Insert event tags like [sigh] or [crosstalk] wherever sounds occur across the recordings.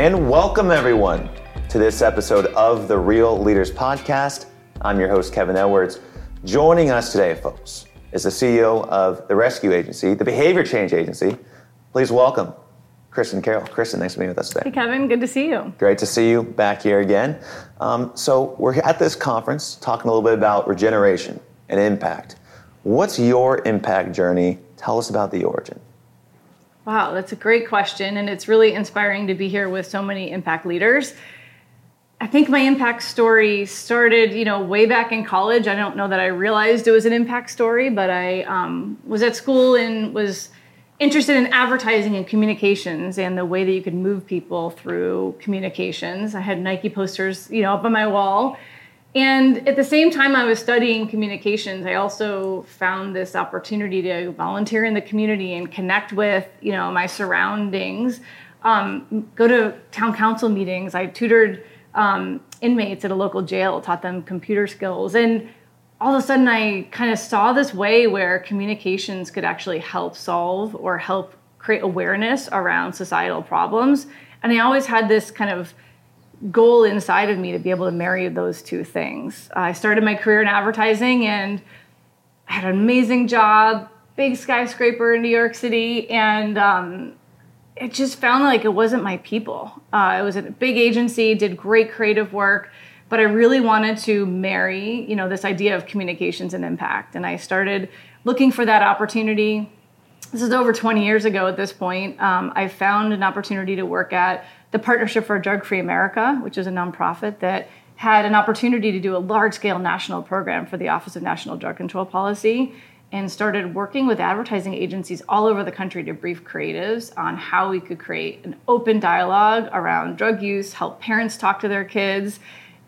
and welcome everyone to this episode of the Real Leaders Podcast. I'm your host, Kevin Edwards. Joining us today, folks, is the CEO of the Rescue Agency, the Behavior Change Agency. Please welcome Kristen Carroll. Kristen, thanks for being with us today. Hey, Kevin, good to see you. Great to see you back here again. Um, so, we're at this conference talking a little bit about regeneration and impact. What's your impact journey? Tell us about the origin. Wow, that's a great question. And it's really inspiring to be here with so many impact leaders. I think my impact story started, you know, way back in college. I don't know that I realized it was an impact story, but I um, was at school and was interested in advertising and communications and the way that you could move people through communications. I had Nike posters, you know, up on my wall and at the same time I was studying communications, I also found this opportunity to volunteer in the community and connect with, you know, my surroundings. Um, go to town council meetings. I tutored um, inmates at a local jail, taught them computer skills, and all of a sudden I kind of saw this way where communications could actually help solve or help create awareness around societal problems. And I always had this kind of goal inside of me to be able to marry those two things. I started my career in advertising and I had an amazing job, big skyscraper in New York City, and um, it just found like it wasn't my people. Uh, it was a big agency, did great creative work, but I really wanted to marry, you know, this idea of communications and impact. And I started looking for that opportunity. This is over 20 years ago at this point. Um, I found an opportunity to work at the Partnership for a Drug Free America, which is a nonprofit that had an opportunity to do a large scale national program for the Office of National Drug Control Policy and started working with advertising agencies all over the country to brief creatives on how we could create an open dialogue around drug use, help parents talk to their kids.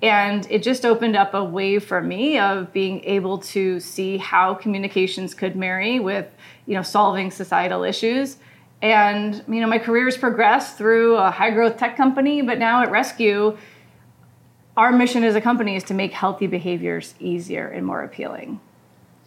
And it just opened up a way for me of being able to see how communications could marry with, you know, solving societal issues and you know, my career has progressed through a high growth tech company, but now at Rescue, our mission as a company is to make healthy behaviors easier and more appealing.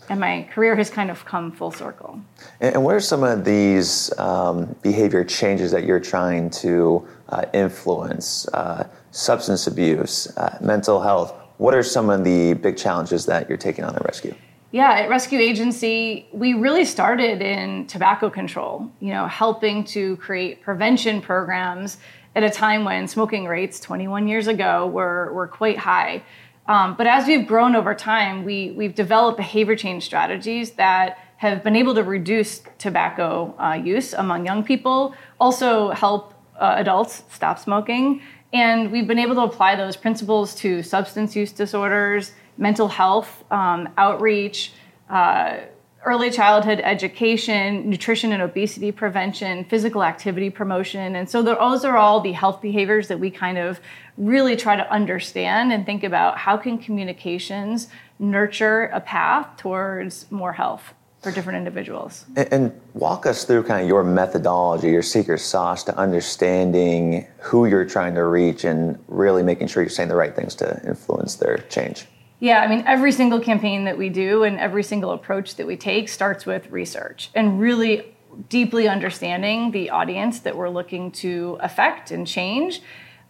And my career has kind of come full circle. And what are some of these um, behavior changes that you're trying to uh, influence? Uh, substance abuse, uh, mental health. What are some of the big challenges that you're taking on at Rescue? Yeah, at Rescue Agency, we really started in tobacco control, you know, helping to create prevention programs at a time when smoking rates 21 years ago were, were quite high. Um, but as we've grown over time, we, we've developed behavior change strategies that have been able to reduce tobacco uh, use among young people, also help uh, adults stop smoking. And we've been able to apply those principles to substance use disorders mental health um, outreach, uh, early childhood education, nutrition and obesity prevention, physical activity promotion. And so those are all the health behaviors that we kind of really try to understand and think about how can communications nurture a path towards more health for different individuals. And, and, walk us through kind of your methodology, your secret sauce to understanding who you're trying to reach and really making sure you're saying the right things to influence their change. Yeah, I mean, every single campaign that we do and every single approach that we take starts with research and really deeply understanding the audience that we're looking to affect and change.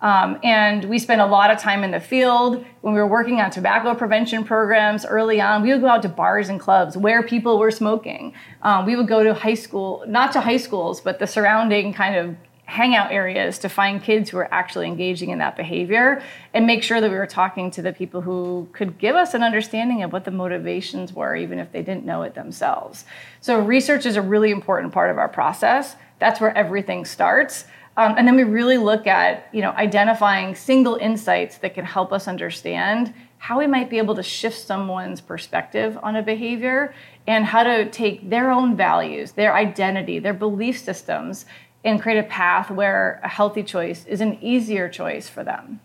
Um, and we spent a lot of time in the field when we were working on tobacco prevention programs early on. We would go out to bars and clubs where people were smoking. Um, we would go to high school, not to high schools, but the surrounding kind of hangout areas to find kids who are actually engaging in that behavior and make sure that we were talking to the people who could give us an understanding of what the motivations were even if they didn't know it themselves. So research is a really important part of our process. That's where everything starts. Um, and then we really look at you know identifying single insights that can help us understand how we might be able to shift someone's perspective on a behavior and how to take their own values their identity their belief systems and create a path where a healthy choice is an easier choice for them.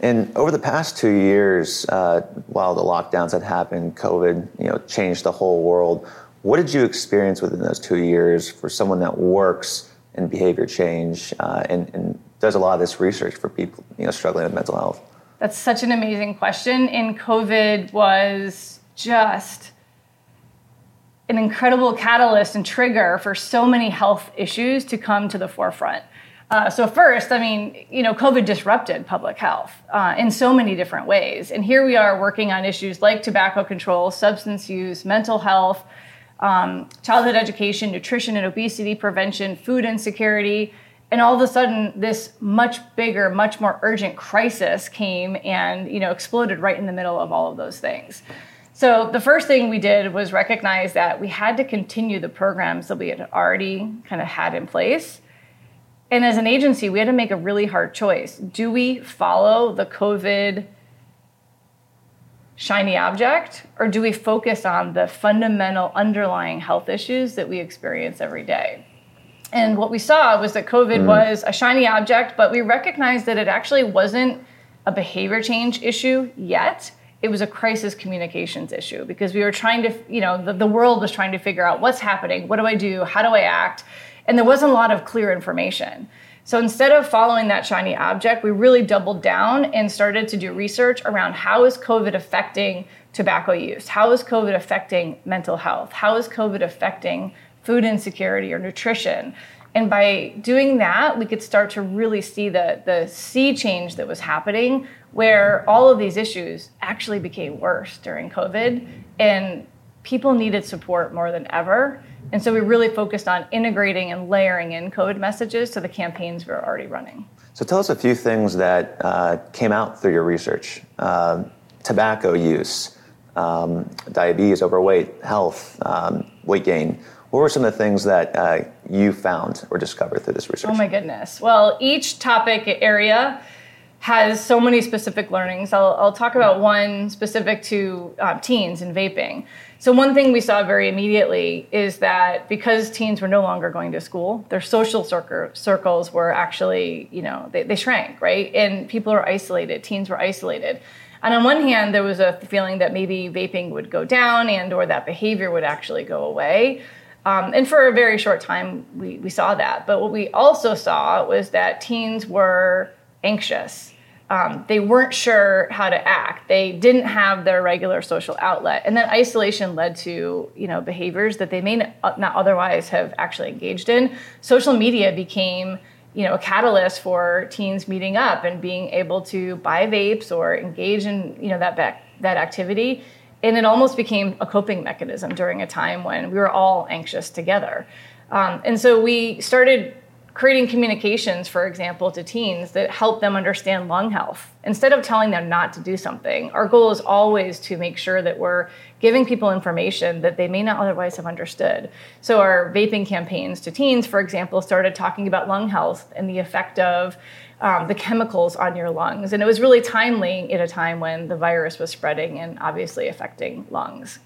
And over the past two years, uh, while the lockdowns had happened, COVID, you know, changed the whole world. What did you experience within those two years for someone that works in behavior change uh, and, and does a lot of this research for people, you know, struggling with mental health? That's such an amazing question. And COVID was just an incredible catalyst and trigger for so many health issues to come to the forefront. Uh, so first, I mean, you know, COVID disrupted public health uh, in so many different ways, and here we are working on issues like tobacco control, substance use, mental health, um, childhood education, nutrition and obesity prevention, food insecurity, and all of a sudden, this much bigger, much more urgent crisis came and you know exploded right in the middle of all of those things. So the first thing we did was recognize that we had to continue the programs that we had already kind of had in place and as an agency, we had to make a really hard choice. Do we follow the COVID shiny object, or do we focus on the fundamental underlying health issues that we experience every day? And what we saw was that COVID mm. was a shiny object, but we recognized that it actually wasn't a behavior change issue yet. It was a crisis communications issue because we were trying to, you know, the, the world was trying to figure out what's happening, what do I do, how do I act? And there wasn't a lot of clear information. So instead of following that shiny object, we really doubled down and started to do research around how is COVID affecting tobacco use? How is COVID affecting mental health? How is COVID affecting food insecurity or nutrition? And by doing that, we could start to really see the, the sea change that was happening, where all of these issues actually became worse during COVID. And people needed support more than ever. And so we really focused on integrating and layering in COVID messages to the campaigns we were already running. So tell us a few things that uh, came out through your research uh, tobacco use, um, diabetes, overweight, health, um, weight gain. What were some of the things that uh, you found or discovered through this research? Oh my goodness. Well, each topic area has so many specific learnings. I'll, I'll talk about one specific to uh, teens and vaping. So, one thing we saw very immediately is that because teens were no longer going to school, their social circles were actually, you know, they, they shrank, right? And people are isolated, teens were isolated. And on one hand, there was a feeling that maybe vaping would go down and or that behavior would actually go away. Um, and for a very short time, we, we saw that. But what we also saw was that teens were anxious um, they weren't sure how to act. They didn't have their regular social outlet, and then isolation led to you know behaviors that they may not otherwise have actually engaged in. Social media became you know a catalyst for teens meeting up and being able to buy vapes or engage in you know that that activity, and it almost became a coping mechanism during a time when we were all anxious together. Um, and so we started creating communications, for example, to teens that help them understand lung health. Instead of telling them not to do something, our goal is always to make sure that we're giving people information that they may not otherwise have understood. So, our vaping campaigns to teens, for example, started talking about lung health and the effect of um, the chemicals on your lungs. And it was really timely at a time when the virus was spreading and obviously affecting lungs.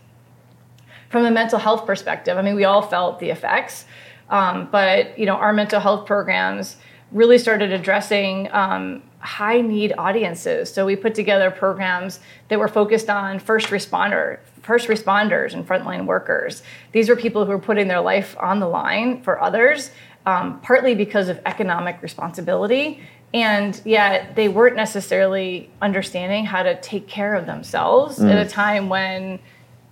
From a mental health perspective, I mean, we all felt the effects. Um, but you know, our mental health programs really started addressing um, high need audiences. So we put together programs that were focused on first responder, first responders and frontline workers. These were people who were putting their life on the line for others, um, partly because of economic responsibility. And yet they weren't necessarily understanding how to take care of themselves mm. at a time when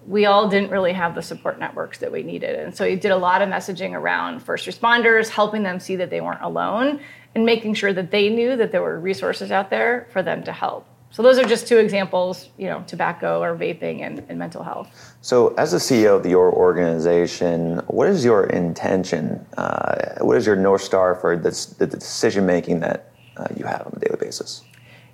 we all didn't really have the support networks that we needed. And so he did a lot of messaging around first responders, helping them see that they weren't alone and making sure that they knew that there were resources out there for them to help. So those are just two examples, you know, tobacco or vaping and, and mental health. So as the CEO of your organization, what is your intention? Uh, what is your North Star for this, the decision making that uh, you have on a daily basis?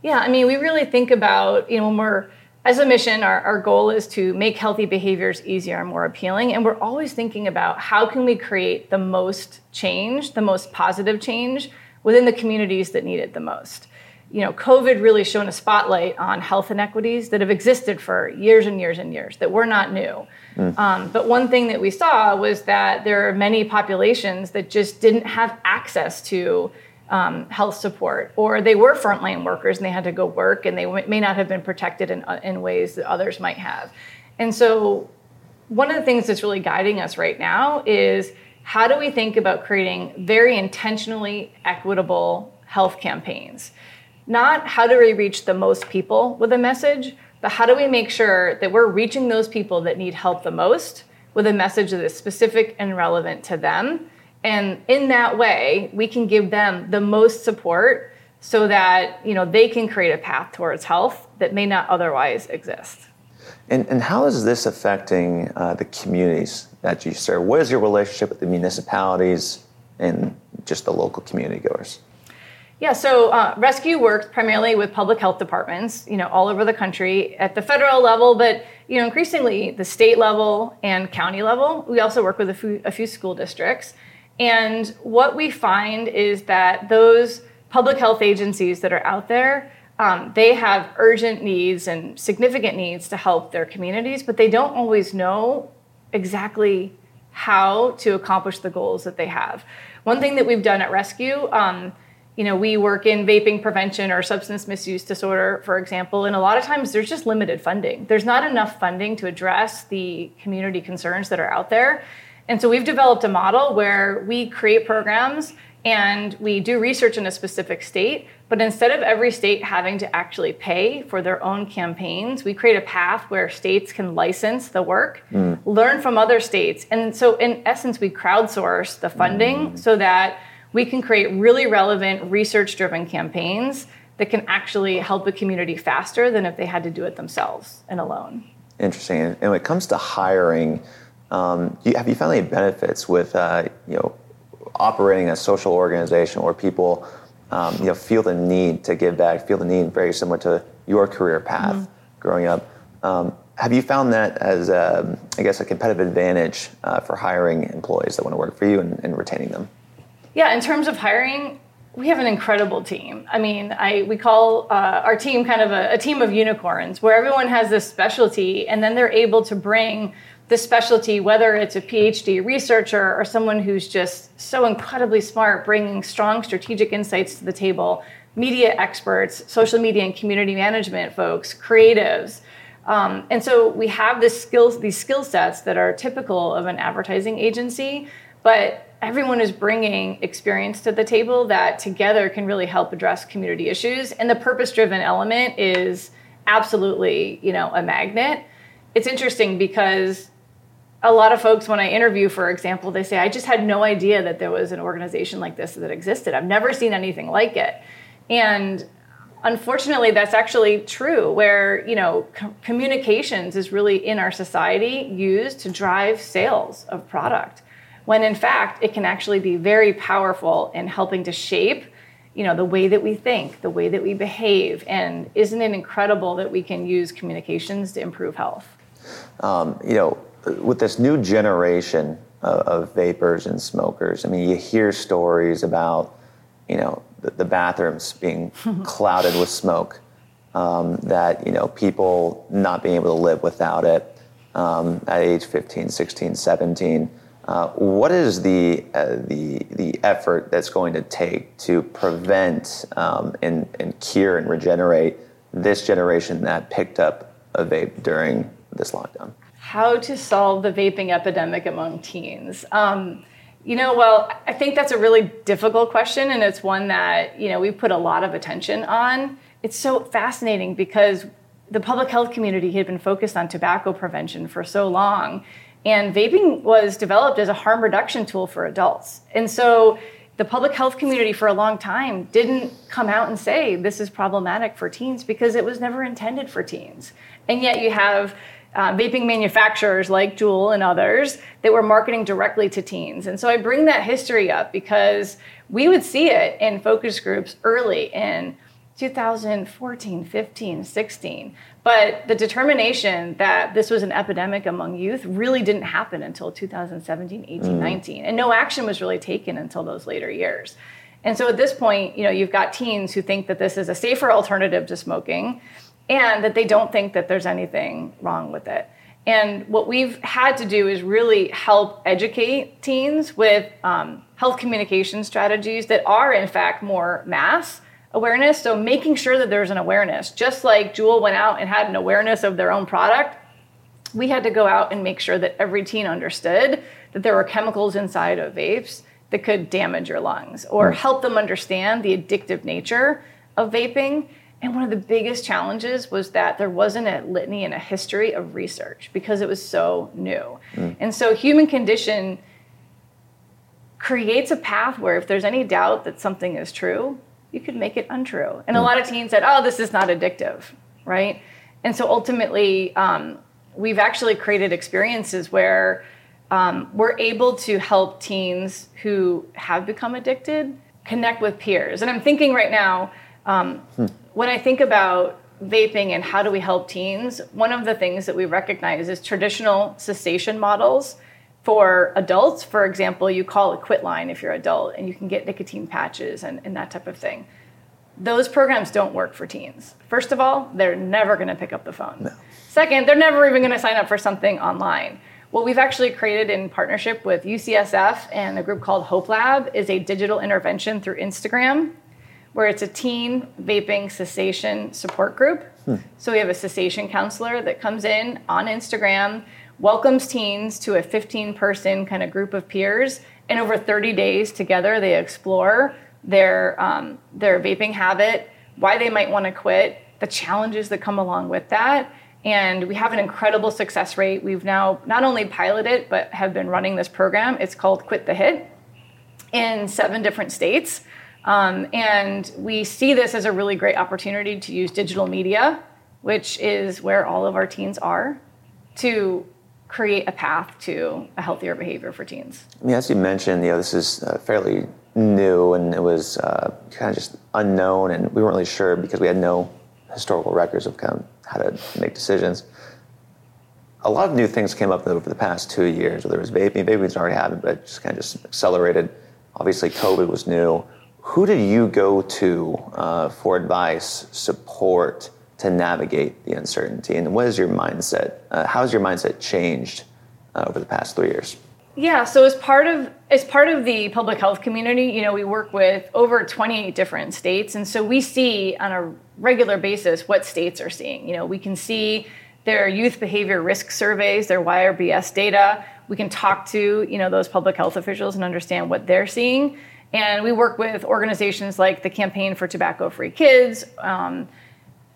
Yeah, I mean, we really think about, you know, when we're as a mission, our, our goal is to make healthy behaviors easier and more appealing. And we're always thinking about how can we create the most change, the most positive change within the communities that need it the most. You know, COVID really shone a spotlight on health inequities that have existed for years and years and years, that were not new. Mm. Um, but one thing that we saw was that there are many populations that just didn't have access to um, health support, or they were frontline workers and they had to go work and they may not have been protected in, uh, in ways that others might have. And so, one of the things that's really guiding us right now is how do we think about creating very intentionally equitable health campaigns? Not how do we reach the most people with a message, but how do we make sure that we're reaching those people that need help the most with a message that is specific and relevant to them And in that way, we can give them the most support so that you know they can create a path towards health that may not otherwise exist. And, and how is this affecting uh, the communities that you serve? What is your relationship with the municipalities and just the local community goers? Yeah, so uh, Rescue works primarily with public health departments, you know, all over the country at the federal level, but you know, increasingly the state level and county level. We also work with a few, a few school districts, and what we find is that those public health agencies that are out there, um, they have urgent needs and significant needs to help their communities, but they don't always know exactly how to accomplish the goals that they have. One thing that we've done at Rescue. Um, you know, we work in vaping prevention or substance misuse disorder, for example, and a lot of times there's just limited funding. There's not enough funding to address the community concerns that are out there. And so we've developed a model where we create programs and we do research in a specific state, but instead of every state having to actually pay for their own campaigns, we create a path where states can license the work, mm. learn from other states. And so, in essence, we crowdsource the funding mm. so that we can create really relevant research driven campaigns that can actually help the community faster than if they had to do it themselves and alone. Interesting. And when it comes to hiring, um, you, have you found any benefits with uh, you know operating a social organization where people um, you know feel the need to give back, feel the need very similar to your career path mm-hmm. growing up? Um, have you found that as a, I guess a competitive advantage uh, for hiring employees that want to work for you and, and retaining them? Yeah, in terms of hiring, we have an incredible team. I mean, I we call uh, our team kind of a, a, team of unicorns, where everyone has this specialty, and then they're able to bring the specialty, whether it's a PhD researcher or someone who's just so incredibly smart, bringing strong strategic insights to the table, media experts, social media and community management folks, creatives. Um, and so we have this skills, these skill sets that are typical of an advertising agency, but everyone is bringing experience to the table that together can really help address community issues. And the purpose driven element is absolutely you know a magnet. It's interesting because a lot of folks when i interview for example they say i just had no idea that there was an organization like this that existed. I've never seen anything like it. And unfortunately that's actually true where you know co- communications is really in our society used to drive sales of product when in fact it can actually be very powerful in helping to shape you know the way that we think the way that we behave and isn't it incredible that we can use communications to improve health? Um, you know with this new generation of, of, vapors and smokers i mean you hear stories about you know the, the bathrooms being [laughs] clouded with smoke um, that you know people not being able to live without it um, at age 15 16 17 uh, what is the, uh, the, the effort that's going to take to prevent um, and, and cure and regenerate this generation that picked up a vape during this lockdown? How to solve the vaping epidemic among teens? Um, you know, well, I think that's a really difficult question, and it's one that you know we put a lot of attention on. It's so fascinating because the public health community had been focused on tobacco prevention for so long and vaping was developed as a harm reduction tool for adults. And so the public health community for a long time didn't come out and say this is problematic for teens because it was never intended for teens. And yet you have uh, vaping manufacturers like Juul and others that were marketing directly to teens. And so I bring that history up because we would see it in focus groups early in 2014, 15, 16. But the determination that this was an epidemic among youth really didn't happen until 2017, 18, mm. 19. And no action was really taken until those later years. And so at this point, you know, you've got teens who think that this is a safer alternative to smoking and that they don't think that there's anything wrong with it. And what we've had to do is really help educate teens with um, health communication strategies that are, in fact, more mass awareness. So making sure that there's an awareness, just like Juul went out and had an awareness of their own product, we had to go out and make sure that every teen understood that there were chemicals inside of vapes that could damage your lungs or mm. help them understand the addictive nature of vaping. And one of the biggest challenges was that there wasn't a litany and a history of research because it was so new. Mm. And so human condition creates a path where if there's any doubt that something is true, you could make it untrue. And a lot of teens said, oh, this is not addictive, right? And so ultimately, um, we've actually created experiences where um, we're able to help teens who have become addicted connect with peers. And I'm thinking right now, um, hmm. when I think about vaping and how do we help teens, one of the things that we recognize is traditional cessation models for adults. For example, you call a quit line if you're adult and you can get nicotine patches and, and that type of thing. Those programs don't work for teens. First of all, they're never going to pick up the phone. No. Second, they're never even going to sign up for something online. What we've actually created in partnership with UCSF and a group called Hope Lab is a digital intervention through Instagram where it's a teen vaping cessation support group. Hmm. So we have a cessation counselor that comes in on Instagram, welcomes teens to a 15 person kind of group of peers, and over 30 days together they explore their, um, their vaping habit, why they might want to quit, the challenges that come along with that. And we have an incredible success rate. We've now not only piloted, but have been running this program. It's called Quit the Hit in seven different states. Um, and we see this as a really great opportunity to use digital media, which is where all of our teens are, to create a path to a healthier behavior for teens. I mean, as you mentioned, you know, this is uh, fairly new and it was uh, kind of just unknown, and we weren't really sure because we had no historical records of kind of how to make decisions. A lot of new things came up over the past two years, whether it was vaping, vaping was already happened, but just kind of just accelerated. Obviously, COVID was new who did you go to uh, for advice, support to navigate the uncertainty? And what is your mindset? Uh, how has your mindset changed uh, over the past three years? Yeah, so as part of as part of the public health community, you know, we work with over 28 different states, and so we see on a regular basis what states are seeing. You know, we can see their youth behavior risk surveys, their YRBS data. We can talk to you know those public health officials and understand what they're seeing. And we work with organizations like the Campaign for Tobacco Free Kids. Um,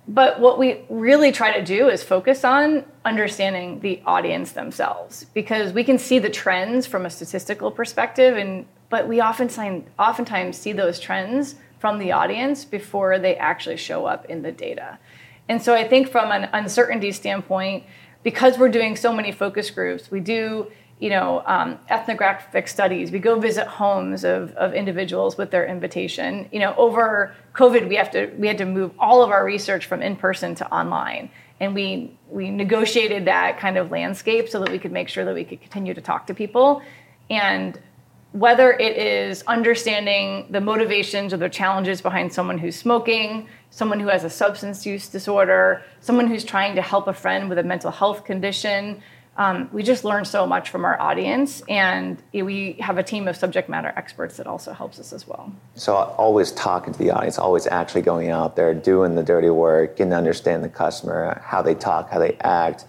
but what we really try to do is focus on understanding the audience themselves because we can see the trends from a statistical perspective, and but we often sign, oftentimes see those trends from the audience before they actually show up in the data. And so I think from an uncertainty standpoint, because we're doing so many focus groups, we do you know, um, ethnographic studies. We go visit homes of, of individuals with their invitation. You know, over COVID, we have to we had to move all of our research from in person to online, and we we negotiated that kind of landscape so that we could make sure that we could continue to talk to people, and whether it is understanding the motivations or the challenges behind someone who's smoking, someone who has a substance use disorder, someone who's trying to help a friend with a mental health condition um, we just learn so much from our audience, and we have a team of subject matter experts that also helps us as well. So, always talking to the audience, always actually going out there, doing the dirty work, getting to understand the customer, how they talk, how they act,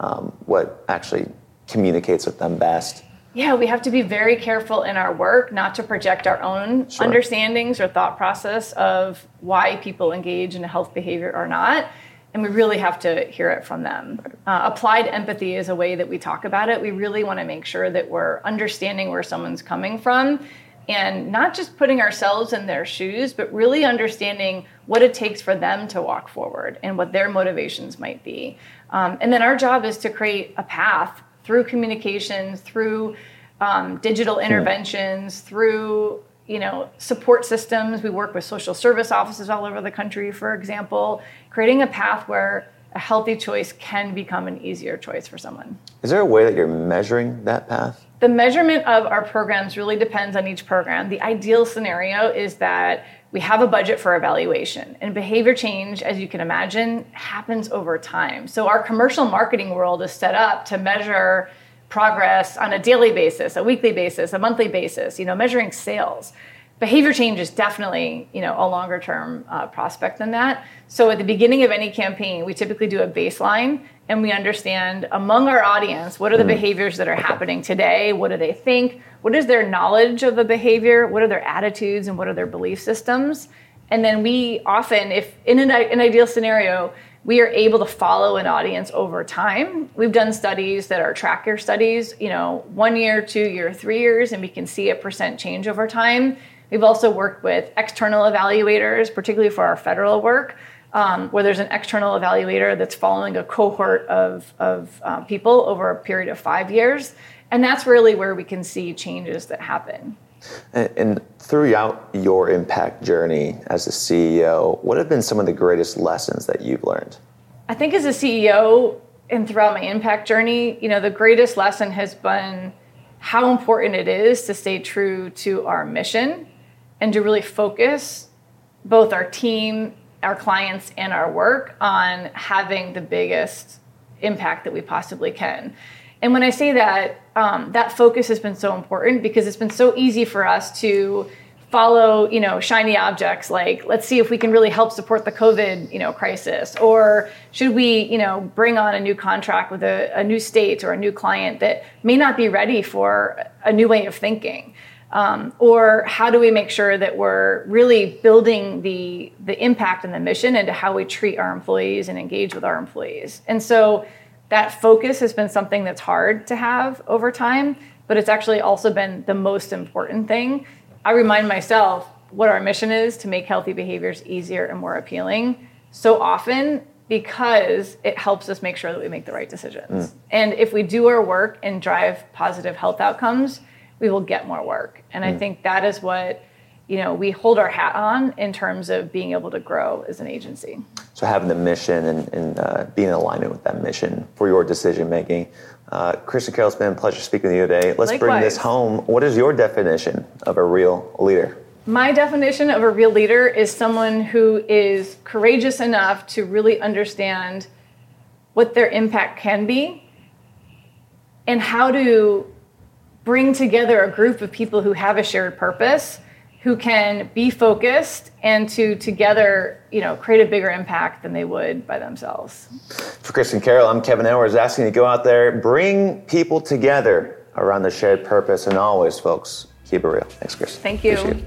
um, what actually communicates with them best. Yeah, we have to be very careful in our work not to project our own sure. understandings or thought process of why people engage in a health behavior or not and we really have to hear it from them. Uh, applied empathy is a way that we talk about it. We really want to make sure that we're understanding where someone's coming from and not just putting ourselves in their shoes, but really understanding what it takes for them to walk forward and what their motivations might be. Um, and then our job is to create a path through communications, through um, digital interventions, through you know support systems. We work with social service offices all over the country for example. Creating a path where a healthy choice can become an easier choice for someone. Is there a way that you're measuring that path? The measurement of our programs really depends on each program. The ideal scenario is that we have a budget for evaluation and behavior change as you can imagine happens over time. So our commercial marketing world is set up to measure progress on a daily basis, a weekly basis, a monthly basis, you know, measuring sales. Behavior change is definitely, you know, a longer term uh, prospect than that. So at the beginning of any campaign, we typically do a baseline and we understand among our audience what are the hmm. behaviors that are happening today, what do they think, what is their knowledge of the behavior, what are their attitudes, and what are their belief systems. And then we often, if in an, an ideal scenario, we are able to follow an audience over time. We've done studies that are tracker studies, you know, one year, two year, three years, and we can see a percent change over time. We've also worked with external evaluators, particularly for our federal work, um, where there's an external evaluator that's following a cohort of, of um, people over a period of five years. And that's really where we can see changes that happen. And, and, throughout your impact journey as a CEO, what have been some of the greatest lessons that you've learned? I think as a CEO and throughout my impact journey, you know, the greatest lesson has been how important it is to stay true to our mission and to really focus both our team, our clients, and our work on having the biggest impact that we possibly can. And when I say that, um, that focus has been so important because it's been so easy for us to follow, you know, shiny objects like let's see if we can really help support the COVID, you know, crisis, or should we, you know, bring on a new contract with a, a new state or a new client that may not be ready for a new way of thinking. Um, or how do we make sure that we're really building the the impact and the mission into how we treat our employees and engage with our employees and so that focus has been something that's hard to have over time, but it's actually also been the most important thing. I remind myself what our mission is to make healthy behaviors easier and more appealing so often because it helps us make sure that we make the right decisions. Mm. And if we do our work and drive positive health outcomes, we will get more work. And mm. I think that is what you know we hold our hat on in terms of being able to grow as an agency. So having the mission and, and uh, being in alignment with that mission for your decision making uh, kristen carroll it's been a pleasure speaking with you today. Let's Likewise. bring this home. What is your definition of a real leader? My definition of a real leader is someone who is courageous enough to really understand what their impact can be and how to bring together a group of people who have a shared purpose who can be focused and to together, you know, create a bigger impact than they would by themselves. For Kristen Carroll, I'm Kevin Edwards asking you to go out there, bring people together around the shared purpose, and always, folks, keep it real. Thanks, Chris. Thank you.